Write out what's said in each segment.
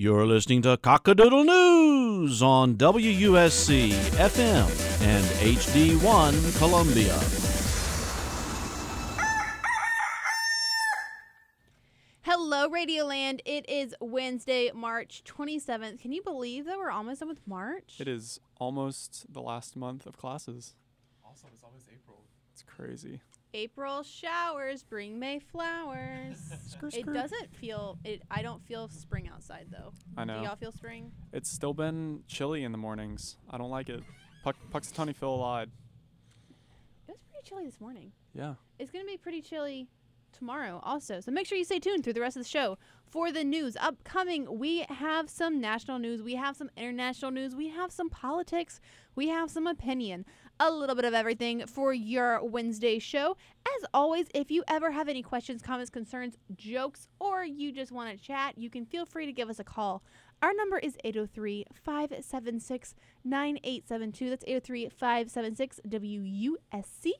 You're listening to Cockadoodle News on WUSC FM and HD1 Columbia. Hello, Radioland. It is Wednesday, March 27th. Can you believe that we're almost done with March? It is almost the last month of classes. Also, it's almost April. It's crazy. April showers bring May flowers. it doesn't feel it. I don't feel spring outside though. I know. Do y'all feel spring? It's still been chilly in the mornings. I don't like it. Puck, Punxsutawney Phil lied. It was pretty chilly this morning. Yeah. It's gonna be pretty chilly tomorrow also. So make sure you stay tuned through the rest of the show for the news. Upcoming, we have some national news, we have some international news, we have some politics, we have some opinion, a little bit of everything for your Wednesday show. As always, if you ever have any questions, comments, concerns, jokes, or you just want to chat, you can feel free to give us a call. Our number is 803 576 9872. That's 803 576 WUSC.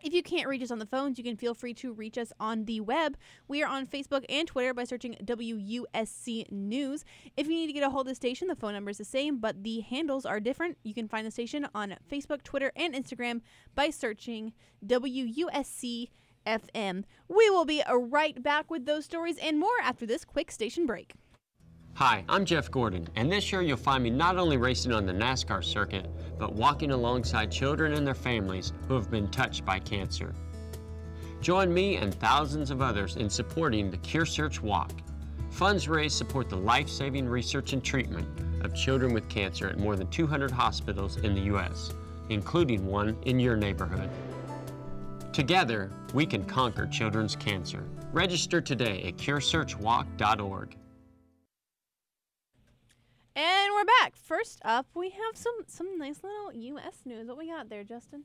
If you can't reach us on the phones, you can feel free to reach us on the web. We are on Facebook and Twitter by searching WUSC News. If you need to get a hold of the station, the phone number is the same, but the handles are different. You can find the station on Facebook, Twitter, and Instagram by searching WUSC FM. We will be right back with those stories and more after this quick station break. Hi, I'm Jeff Gordon, and this year you'll find me not only racing on the NASCAR circuit, but walking alongside children and their families who have been touched by cancer. Join me and thousands of others in supporting the Cure Search Walk. Funds raised support the life saving research and treatment of children with cancer at more than 200 hospitals in the U.S., including one in your neighborhood. Together, we can conquer children's cancer. Register today at curesearchwalk.org. And we're back. First up, we have some some nice little U.S. news. What we got there, Justin?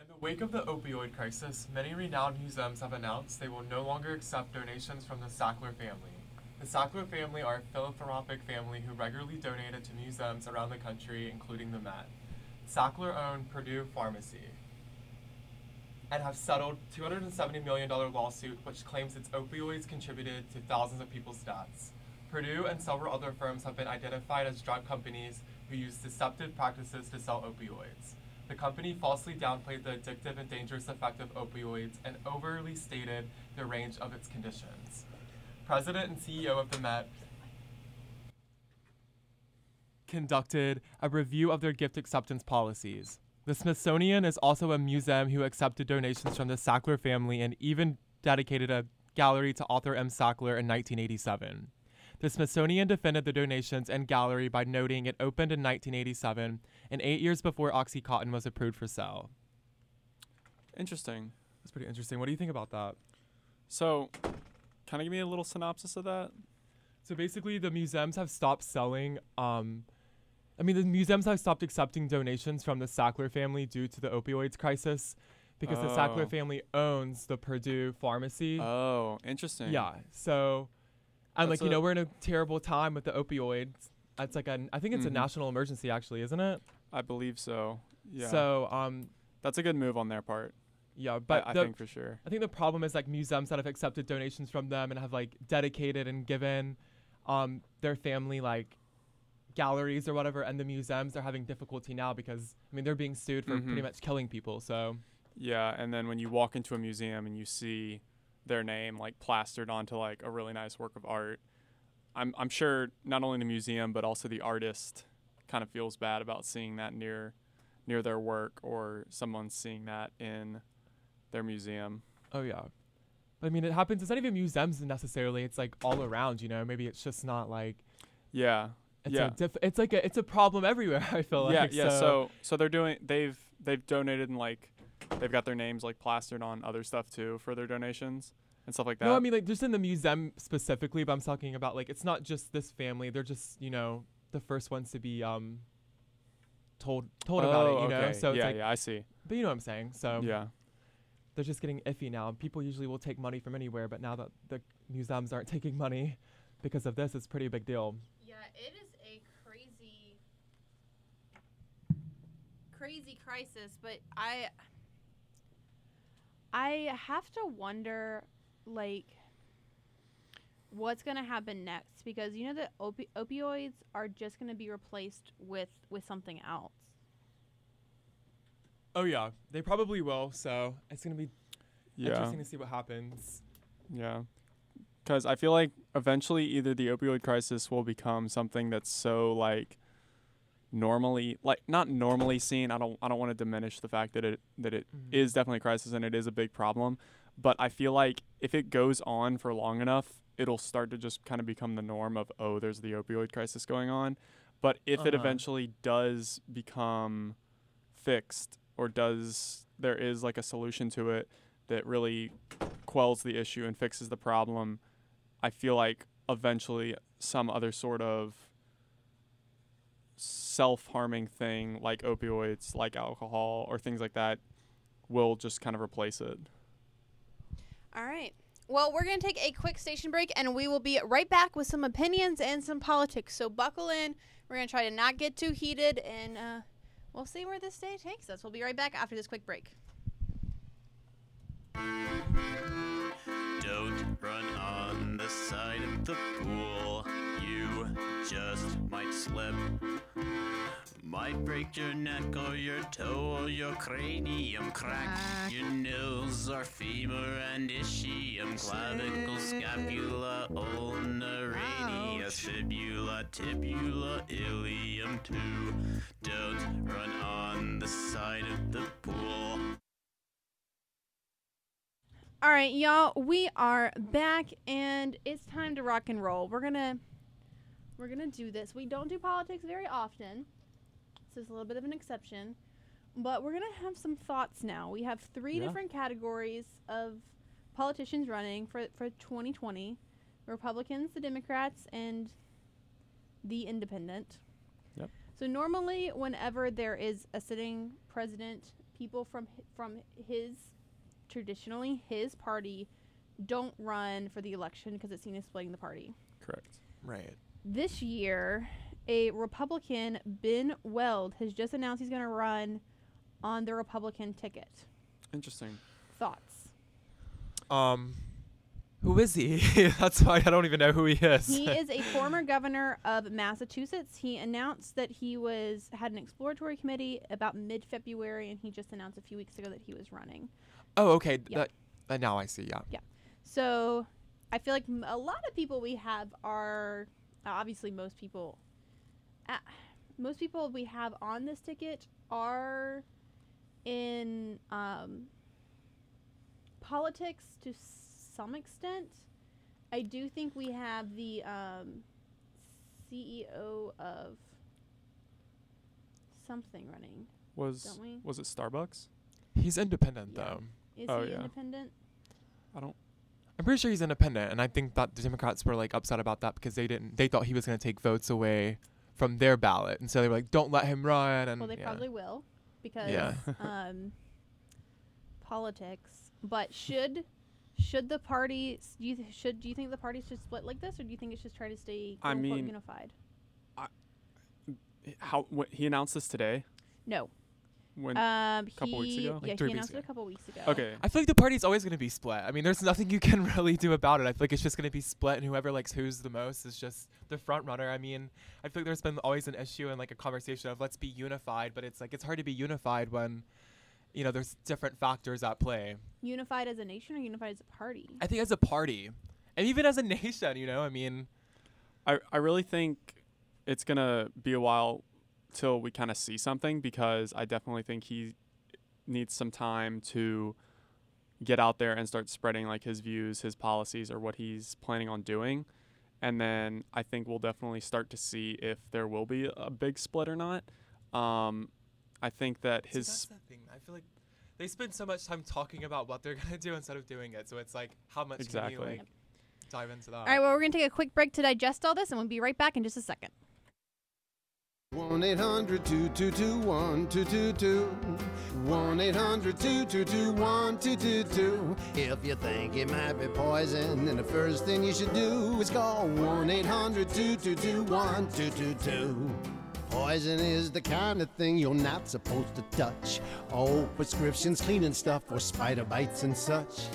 In the wake of the opioid crisis, many renowned museums have announced they will no longer accept donations from the Sackler family. The Sackler family are a philanthropic family who regularly donated to museums around the country, including the Met. Sackler owned Purdue Pharmacy and have settled $270 million lawsuit which claims its opioids contributed to thousands of people's deaths. Purdue and several other firms have been identified as drug companies who use deceptive practices to sell opioids. The company falsely downplayed the addictive and dangerous effect of opioids and overly stated the range of its conditions. President and CEO of the Met conducted a review of their gift acceptance policies. The Smithsonian is also a museum who accepted donations from the Sackler family and even dedicated a gallery to Arthur M. Sackler in 1987. The Smithsonian defended the donations and gallery by noting it opened in 1987 and eight years before Oxycontin was approved for sale. Interesting. That's pretty interesting. What do you think about that? So, kind of give me a little synopsis of that? So basically, the museums have stopped selling. Um, I mean, the museums have stopped accepting donations from the Sackler family due to the opioids crisis, because the Oh. Sackler family owns the Purdue pharmacy. Oh, interesting. Yeah. So, and like you know, we're in a terrible time with the opioids. It's like an, I think it's Mhm. a national emergency, actually, isn't it? I believe so. Yeah. So, um, that's a good move on their part. yeah, But I, I the, think for sure. I think the problem is like museums that have accepted donations from them and have like dedicated and given um, their family like galleries or whatever, and the museums are having difficulty now because I mean they're being sued for pretty Mhm. much killing people. So Yeah, and then when you walk into a museum and you see their name like plastered onto like a really nice work of art, I'm I'm sure not only the museum but also the artist kind of feels bad about seeing that near near their work or someone seeing that in their museum. oh yeah, I mean it happens. It's not even museums necessarily. It's like all around. You know, maybe it's just not like Yeah. it's yeah. a diff- it's like a it's a problem everywhere. I feel yeah, like yeah. So so they're doing they've they've donated and like they've got their names like plastered on other stuff too for their donations and stuff like that. No, I mean like just in the museum specifically, but I'm talking about like it's not just this family. They're just you know the first ones to be um told told about Oh, it. You know, okay. so it's yeah, like, yeah, I see. but you know what I'm saying. So yeah. they're just getting iffy now. People usually will take money from anywhere, but now that the museums aren't taking money because of this, it's a pretty big deal. Yeah, it is a crazy, crazy crisis. But I, I have to wonder, like, what's going to happen next because you know that opi- opioids are just going to be replaced with with something else. Oh yeah, they probably will. So it's gonna be Yeah. interesting to see what happens. Yeah. Because I feel like eventually either the opioid crisis will become something that's so like normally like not normally seen. I don't I don't want to diminish the fact that it that it Mhm. is definitely a crisis and it is a big problem. But I feel like if it goes on for long enough, it'll start to just kind of become the norm of oh, there's the opioid crisis going on. But if it Uh-huh. eventually does become fixed or does there is like a solution to it that really quells the issue and fixes the problem, I feel like eventually some other sort of self harming thing like opioids, like alcohol, or things like that will just kind of replace it. All right. Well, we're going to take a quick station break and we will be right back with some opinions and some politics. So buckle in. We're going to try to not get too heated and uh, we'll see where this day takes us. We'll be right back after this quick break. Don't run on the side of the pool. You just might slip. Might break your neck or your toe or your cranium crack. Ah. Your nose or femur and ischium, clavicle, scapula, ulna, radius, fibula, tibula, ilium too. Don't run on the side of the pool. All right, y'all, we are back and it's time to rock and roll. We're to we're going to do this. We don't do politics very often. This is a little bit of an exception, but we're going to have some thoughts now. We have three Yeah. different categories of politicians running for for 2020. Republicans, the Democrats, and the independent. Yep. So normally whenever there is a sitting president, people from hi- from his traditionally his party don't run for the election because it's seen as splitting the party. Correct. Right. This year, a Republican, Ben Weld, has just announced he's going to run on the Republican ticket. Interesting. Thoughts? Um, who is he? That's why I don't even know who he is. He is a former governor of Massachusetts. He announced that he was had an exploratory committee about mid-February, and he just announced a few weeks ago that he was running. oh, okay. Yeah. That, that now I see. Yeah. Yeah. So I feel like m- a lot of people we have are obviously most people. Uh, most people we have on this ticket are in um, politics to some extent. I do think we have the um, CEO of something running, Was don't we? was it Starbucks? He's independent Yeah. though. Is Oh, he yeah. independent? I don't. I'm pretty sure he's independent, and I think that the Democrats were like upset about that because they didn't. They thought he was going to take votes away from their ballot, and so they were like, "Don't let him run." And Well, they yeah. probably will because Yeah. um, politics. But should should the party do you th- should do you think the party should split like this, or do you think it should try to stay I mean- unified? How wh- he announced this today? No. When Um, couple weeks ago? Like Yeah, three he weeks announced it a couple weeks ago. okay, I feel like the party's always going to be split. I mean, there's nothing you can really do about it. I feel like it's just going to be split, and whoever likes who's the most is just the front runner. I mean, I feel like there's been always an issue and like a conversation of let's be unified, but it's like it's hard to be unified when, you know, there's different factors at play. Unified as a nation or unified as a party? I think as a party, and even as a nation, you know, I mean, I I really think it's gonna be a while till we kind of see something because I definitely think he needs some time to get out there and start spreading like his views, his policies, or what he's planning on doing. And then I think we'll definitely start to see if there will be a big split or not. Um, I think that See, his that's the thing. I feel like they spend so much time talking about what they're gonna do instead of doing it. So it's like, how much can Exactly. you like dive into that? All right. Well, we're gonna take a quick break to digest all this, and we'll be right back in just a second. 1 800 222 1222. 1 800 222 1222. If you think it might be poison, then the first thing you should do is call 1 800 222 1222. Poison is the kind of thing you're not supposed to touch. Oh, prescriptions, cleaning stuff, or spider bites and such.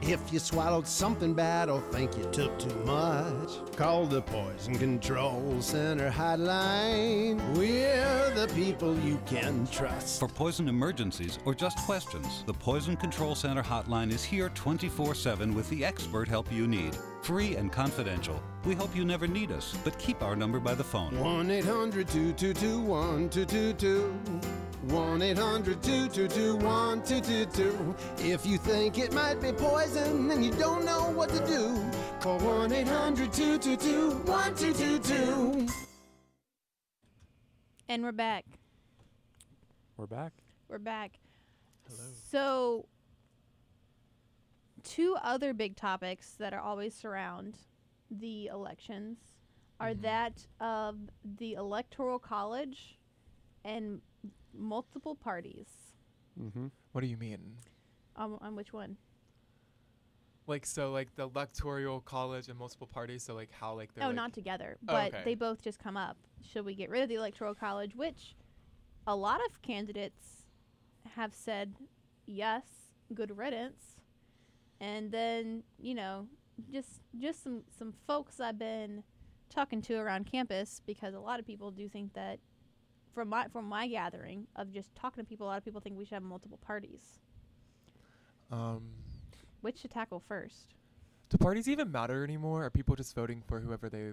If you swallowed something bad or think you took too much, call the Poison Control Center hotline. We're the people you can trust. For poison emergencies or just questions, the Poison Control Center hotline is here 24 7 with the expert help you need. Free and confidential. We hope you never need us, but keep our number by the phone. 1 800 222 1222. 1 800 222 1222. If you think it might be poison and you don't know what to do, call 1 800 222 1222. And we're back. We're back. We're back. Hello. So, two other big topics that are always surround the elections are Mhm. that of the electoral college and multiple parties. Mm-hmm. What do you mean? On, on which one? Like so, like the electoral college and multiple parties. So like how like they're Oh, like, not together, Oh, but okay. they both just come up. Should we get rid of the electoral college? Which a lot of candidates have said yes, good riddance. And then, you know, just just some some folks I've been talking to around campus because a lot of people do think that from my from my gathering of just talking to people, a lot of people think we should have multiple parties. Um, Which to tackle first? do parties even matter anymore? Are people just voting for whoever they?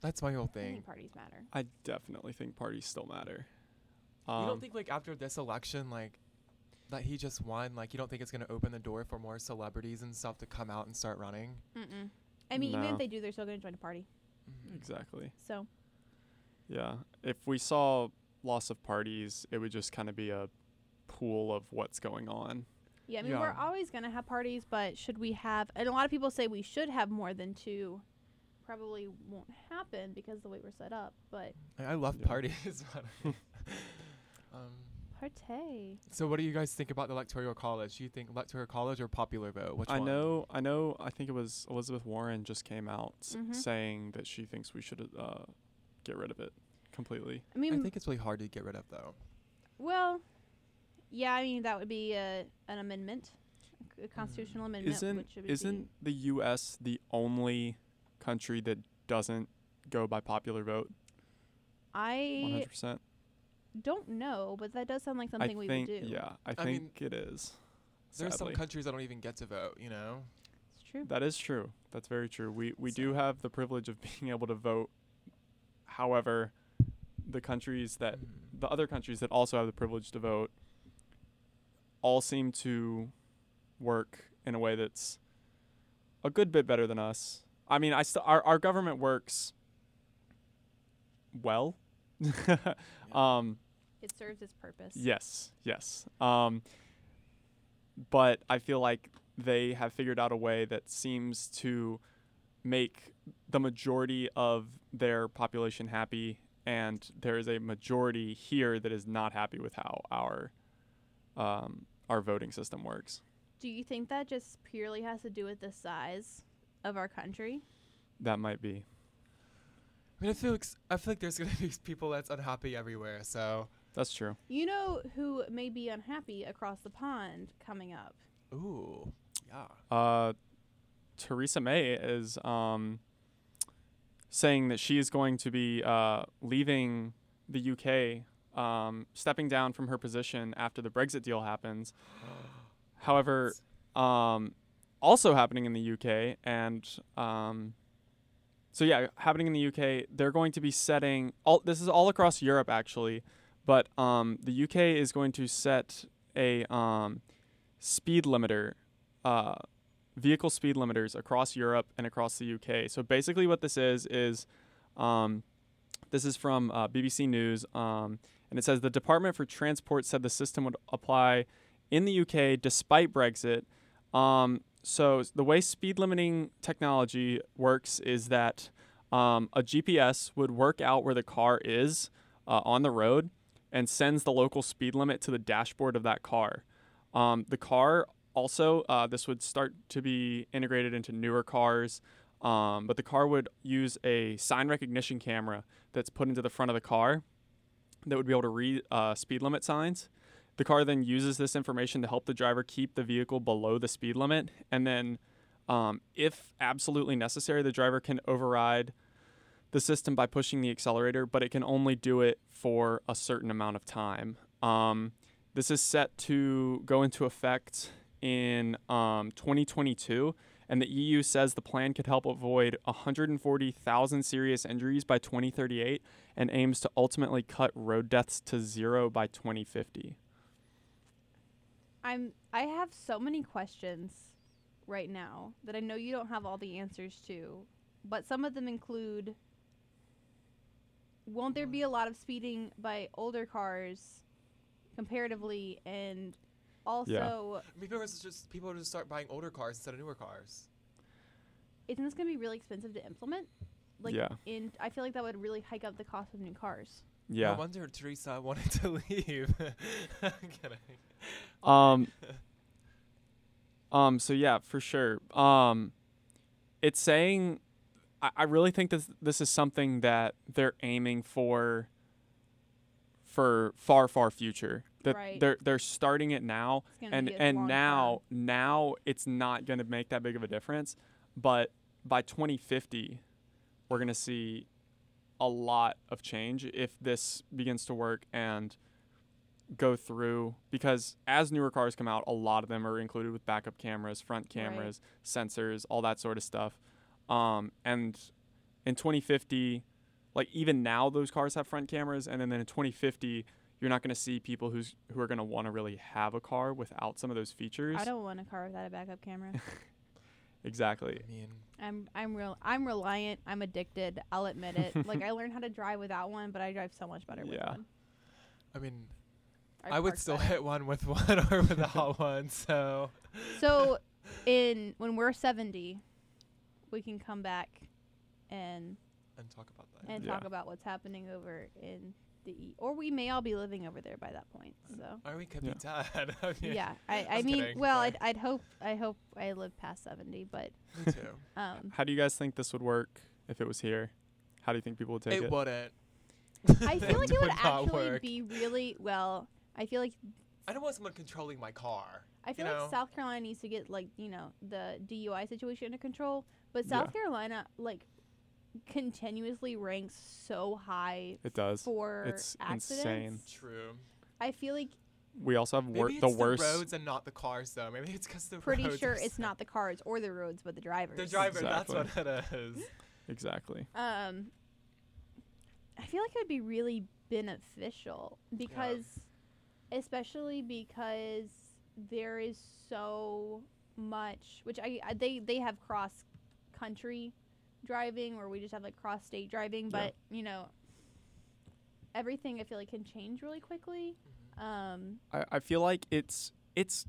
That's my whole I thing. think parties matter. I definitely think parties still matter. you Um, don't think like after this election, like that he just won, like you don't think it's gonna open the door for more celebrities and stuff to come out and start running? Mm-mm. I mean, even if they do, they're still going to join a party. exactly. So Yeah. If we saw loss of parties, it would just kind of be a pool of what's going on. Yeah, I mean, we're always going to have parties, but should we have, and a lot of people say we should have more than two. Probably won't happen because the way we're set up, but I, I love Yeah. parties. um, partay. so what do you guys think about the electoral college? Do you think electoral college or popular vote? Which I one? know, I know. I think it was Elizabeth Warren just came out s- Mhm. saying that she thinks we should uh, get rid of it completely. I mean, I think it's really hard to get rid of though. well, yeah, I mean, that would be a, an amendment, a constitutional amendment. Isn't which would isn't be, the U.S. the only country that doesn't go by popular vote? I hundred percent. Don't know, but that does sound like I something we think would do. yeah, I I mean, think it is. There's some countries that don't even get to vote. You know. It's true. That is true. That's very true. We we do have the privilege of being able to vote. However, the countries that Mm. the other countries that also have the privilege to vote all seem to work in a way that's a good bit better than us. I mean, I st- our our government works well. um It serves its purpose. Yes, yes. Um, but I feel like they have figured out a way that seems to make the majority of their population happy, and there is a majority here that is not happy with how our um, our voting system works. Do you think that just purely has to do with the size of our country? That might be. I mean, I feel like s- I feel like there's gonna be people that's unhappy everywhere. So, That's true. You know who may be unhappy across the pond coming up? ooh, yeah. Uh, Theresa May is um, saying that she is going to be uh, leaving the UK, um, stepping down from her position after the Brexit deal happens. However, um, also happening in the UK, and um, so yeah, happening in the UK, they're going to be setting all. This is all across Europe actually, but um, the UK is going to set a um, speed limiter, uh, vehicle speed limiters across Europe and across the UK. So basically, what this is is, um, this is from uh, BBC News, um, and it says the Department for Transport said the system would apply in the UK despite Brexit. Um, so the way speed limiting technology works is that um, a GPS would work out where the car is uh, on the road and sends the local speed limit to the dashboard of that car. Um, the car also, uh, this would start to be integrated into newer cars, um, but the car would use a sign recognition camera that's put into the front of the car that would be able to read uh, speed limit signs. the car then uses this information to help the driver keep the vehicle below the speed limit. And then, um, if absolutely necessary, the driver can override the system by pushing the accelerator, but it can only do it for a certain amount of time. Um, this is set to go into effect in um, 2022, and the EU says the plan could help avoid 140,000 serious injuries by 2038 and aims to ultimately cut road deaths to zero by 2050. I'm I have so many questions right now that I know you don't have all the answers to, but some of them include won't there be a lot of speeding by older cars comparatively and also Maybe it's just people just start buying older cars instead of newer cars. isn't this going to be really expensive to implement? Like Yeah. in I feel like that would really hike up the cost of new cars. Yeah. i wonder if Theresa wanted to leave. I'm kidding. Um. um. So yeah, for sure. Um, it's saying, I, I really think this this is something that they're aiming for. For far far future, that Right. they're they're starting it now, and and now now it's not going to make that big of a difference, but by 2050, we're going to see a lot of change if this begins to work and go through because as newer cars come out, a lot of them are included with backup cameras, front Right. cameras, sensors, all that sort of stuff. Um, and in 2050, like even now, those cars have front cameras, and then in 2050, you're not going to see people who's who are going to want to really have a car without some of those features. I don't want a car without a backup camera. exactly. I mean, I'm I'm real I'm reliant. I'm addicted. I'll admit it. like I learned how to drive without one, but I drive so much better with Yeah. one. I mean, I I, would still better. hit one with one or without one. So So, in when we're 70, we can come back and and talk about that. and Yeah. talk about what's happening over in the e- or we may all be living over there by that point. So, or we could Yeah. be dead. I mean, yeah, I, I mean, kidding, well. I'd, I'd hope I hope I live past 70, but Me too. um, How do you guys think this would work if it was here? How do you think people would take it it? wouldn't. I feel like it would not actually work. be really well. I feel like I don't want someone controlling my car. I feel you like? South Carolina needs to get like you know the DUI situation under control, but Yeah. South Carolina like continuously ranks so high It does. for It's accidents. insane. True. I feel like We also have wor- Maybe the it's worst. roads and not the cars though. Maybe it's because the pretty roads sure it's so- not the cars or the roads, but the drivers. the driver. Exactly. That's what it is. Exactly. Um, I feel like it would be really beneficial because, especially because there is so much, which I, I they they have cross country driving or we just have like cross state driving, Yeah. but you know, everything I feel like can change really quickly. Um, I, I feel like it's it's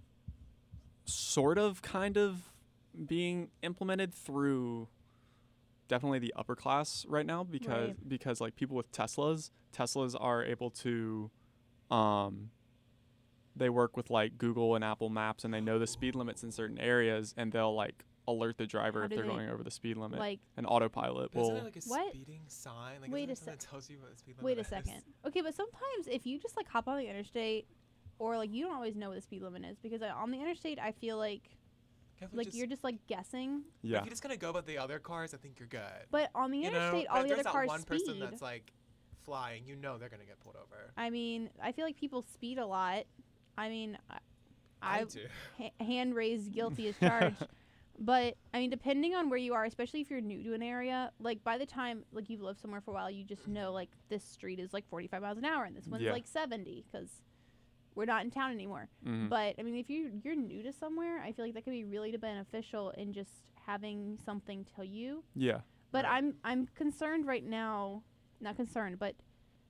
sort of kind of being implemented through definitely the upper class right now because Right. because like people with Teslas, Teslas are able to um they work with like Google and Apple Maps and they know the speed limits in certain areas and they'll like alert the driver How if they're they- going over the speed limit. like and autopilot will it like a What? speeding sign? Like Wait a it something sec- that tells you what the speed Wait a is? second. Okay, but sometimes if you just like hop on the interstate, or like you don't always know what the speed limit is because uh, on the interstate I feel like Can't like just, you're just like guessing. yeah. If you're just gonna go by the other cars, I think you're good. But on the you interstate, But all if the there's other cars that one speed. person that's like flying, you know they're gonna get pulled over. I mean, I feel like people speed a lot. I mean, I, I, ha- hand raised guilty as charged. But I mean, depending on where you are, especially if you're new to an area, like by the time like you've lived somewhere for a while, you just know like this street is like 45 miles an hour and this one's Yeah. like 70 because we're not in town anymore. Mhm. But I mean, if you you're new to somewhere, I feel like that could be really beneficial in just having something tell you. yeah. But Right. I'm I'm concerned right now, not concerned, but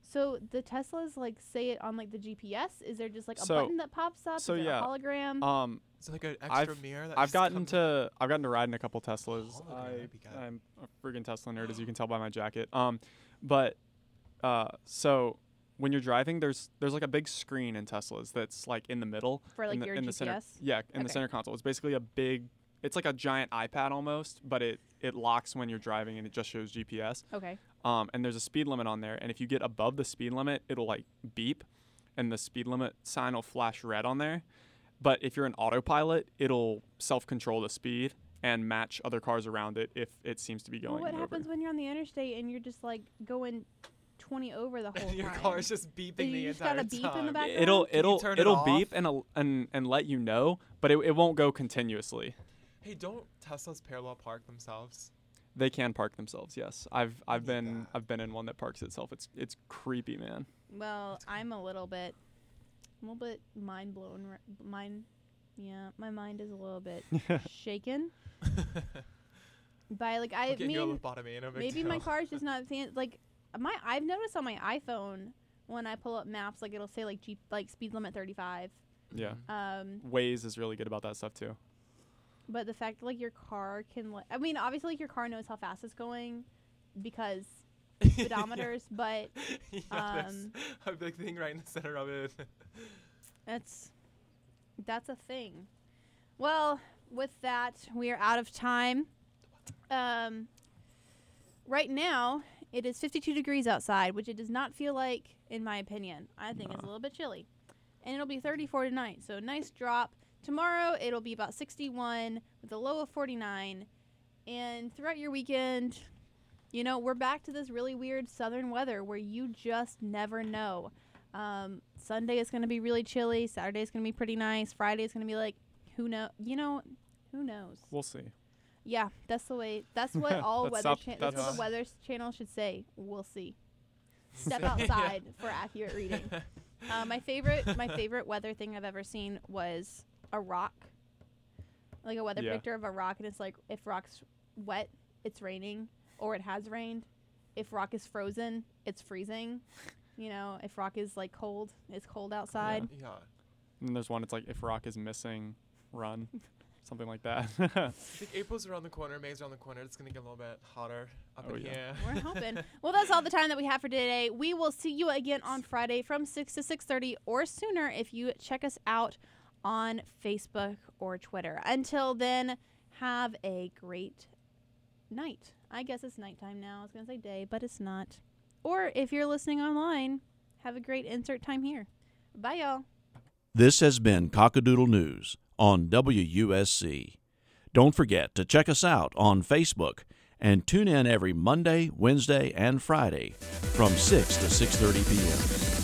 so the Teslas like say it on like the GPS. Is there just like a So- button that pops up? so is yeah, a hologram? Um Is it like an extra I've- mirror? That I've gotten comes- to I've gotten to ride in a couple Teslas. Hologram, I, that'd be good. I'm a friggin' Tesla nerd, as you can tell by my jacket. Um, but uh, so when you're driving, there's there's like a big screen in Teslas that's like in the middle. For, like, in the, your in the center. GPS? Yeah, in the center console. It's basically a big. It's like a giant iPad almost, but it it locks when you're driving and it just shows GPS. okay. Um, and there's a speed limit on there, and if you get above the speed limit, it'll like beep, and the speed limit sign will flash red on there. But if you're an autopilot, it'll self-control the speed and match other cars around it if it seems to be Well, going what over. happens when you're on the interstate and you're just like going 20 over the whole Your time? car is just beeping you the just entire got a beep time. in the background? It'll it'll turn it it'll off? beep and al- and and let you know, but it, it won't go continuously. Hey, don't Teslas parallel park themselves? They can park themselves. Yes, I've I've been that. I've been in one that parks itself. It's it's creepy, man. Well, I'm a little bit, a little bit mind blown. r- Mind, yeah, my mind is a little bit shaken by like I I'm getting you a mean lobotomy, maybe my car is just not fan- like my. I've noticed on my iPhone when I pull up maps, like it'll say like Jeep like speed limit 35. Yeah. Um, Waze is really good about that stuff too. But the fact that like your car can, like, I mean, obviously like your car knows how fast it's going because speedometers, but yeah, um, a big thing right in the center of it. That's that's a thing. Well, with that, we are out of time. Um, right now, it is 52 degrees outside, which it does not feel like, in my opinion. I think it's a little bit chilly. And it'll be 34 tonight, so nice drop. Tomorrow, it'll be about 61 with a low of 49. And throughout your weekend, you know, we're back to this really weird southern weather where you just never know. Um, Sunday is going to be really chilly. Saturday is going to be pretty nice. Friday is going to be like, who know? You know, who knows? We'll see. Yeah, that's the way. That's what all That's weather. Cha- that's what the weather channel should say. We'll see. Step outside for accurate reading. Uh, my favorite, my favorite weather thing I've ever seen was a rock, like a weather Yeah. predictor of a rock, and it's like if rock's wet, it's raining, or it has rained. If rock is frozen, it's freezing. You know, if rock is like cold, it's cold outside. yeah. And then there's one. It's like if rock is missing, run, something like that. I think April's around the corner, May's around the corner. It's gonna get a little bit hotter up Oh, in yeah. here. We're hoping. well, that's all the time that we have for today. We will see you again on Friday from 6 to 6:30 or sooner if you check us out on Facebook or Twitter. Until then, have a great night. I guess it's nighttime now. I was going to say day, but it's not. Or if you're listening online, have a great insert time here. Bye y'all. This has been Cockadoodle News on WUSC. Don't forget to check us out on Facebook and tune in every Monday, Wednesday, and Friday from 6 to 6:30 p.m.